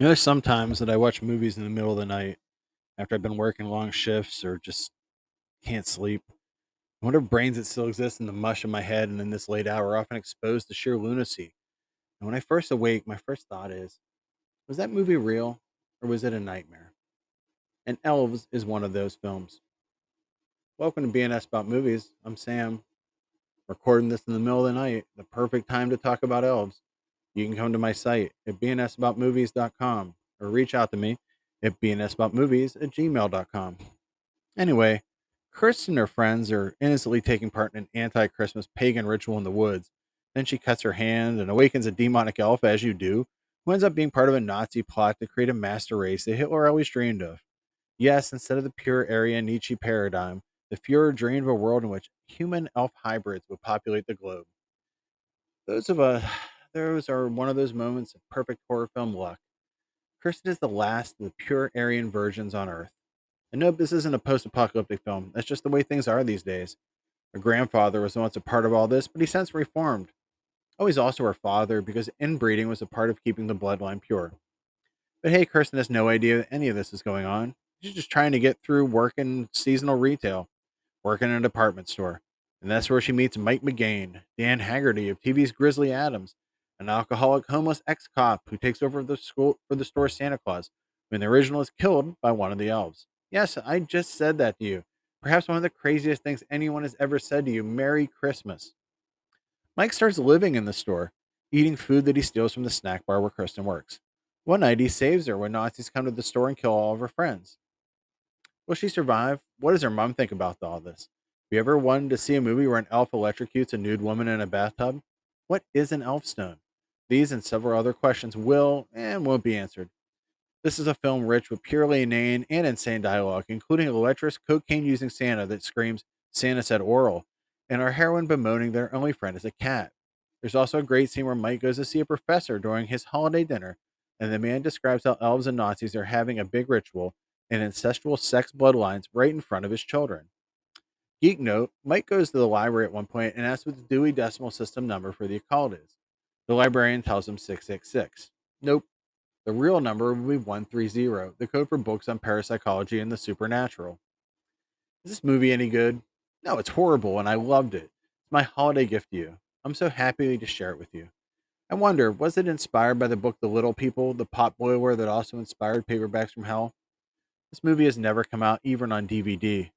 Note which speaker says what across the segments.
Speaker 1: You know, there's sometimes that I watch movies in the middle of the night after I've been working long shifts or just can't sleep. I wonder if brains that still exist in the mush of my head and in this late hour are often exposed to sheer lunacy. And when I first awake, my first thought is, was that movie real or was it a nightmare? And Elves is one of those films. Welcome to B&S About Movies. I'm Sam, recording this in the middle of the night, the perfect time to talk about elves. You can come to my site at bandsaboutmovies.com or reach out to me at bandsaboutmovies at gmail.com. Anyway, Kirsten and her friends are innocently taking part in an anti Christmas pagan ritual in the woods. Then she cuts her hand and awakens a demonic elf, as you do, who ends up being part of a Nazi plot to create a master race that Hitler always dreamed of. Yes, instead of the pure Aryan Nietzsche paradigm, the Fuhrer dreamed of a world in which human elf hybrids would populate the globe. Those of us, those are one of those moments of perfect horror film luck. Kirsten is the last of the pure Aryan virgins on Earth. And nope, this isn't a post apocalyptic film. That's just the way things are these days. Her grandfather was once a part of all this, but he since reformed. Oh, he's also her father because inbreeding was a part of keeping the bloodline pure. But hey, Kirsten has no idea that any of this is going on. She's just trying to get through working in seasonal retail, working in a department store. And that's where she meets Mike McGavin, Dan Haggerty of TV's Grizzly Adams, an alcoholic homeless ex cop who takes over the school for the store Santa Claus when the original is killed by one of the elves. Yes, I just said that to you. Perhaps one of the craziest things anyone has ever said to you Merry Christmas. Mike starts living in the store, eating food that he steals from the snack bar where Kirsten works. One night, he saves her when Nazis come to the store and kill all of her friends. Will she survive? What does her mom think about all this? Have you ever wanted to see a movie where an elf electrocutes a nude woman in a bathtub? What is an elf stone? These and several other questions will and won't be answered. This is a film rich with purely inane and insane dialogue, including a lecherous cocaine using Santa that screams, Santa said oral, and our heroine bemoaning her only friend is a cat. There's also a great scene where Mike goes to see a professor during his holiday dinner, and the man describes how elves and Nazis are having a big ritual and ancestral sex bloodlines right in front of his children. Geek note Mike goes to the library at one point and asks what the Dewey Decimal System number for the occult is. The librarian tells him 666. Nope. The real number would be 130, the code for books on parapsychology and the supernatural. Is this movie any good? No, it's horrible, and I loved it. It's my holiday gift to you. I'm so happy to share it with you. I wonder, was it inspired by the book The Little People, the pot boiler that also inspired Paperbacks from Hell? This movie has never come out even on DVD.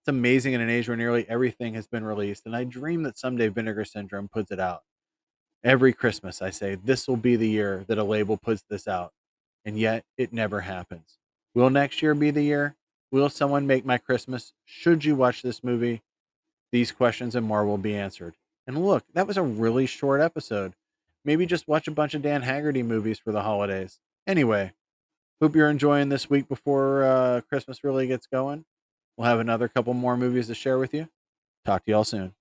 Speaker 1: It's amazing in an age where nearly everything has been released, and I dream that someday Vinegar Syndrome puts it out. Every Christmas, I say, this will be the year that a label puts this out, and yet it never happens. Will next year be the year? Will someone make my Christmas? Should you watch this movie? These questions and more will be answered. And look, that was a really short episode. Maybe just watch a bunch of Dan Haggerty movies for the holidays. Anyway, hope you're enjoying this week before uh, Christmas really gets going. We'll have another couple more movies to share with you. Talk to y'all soon.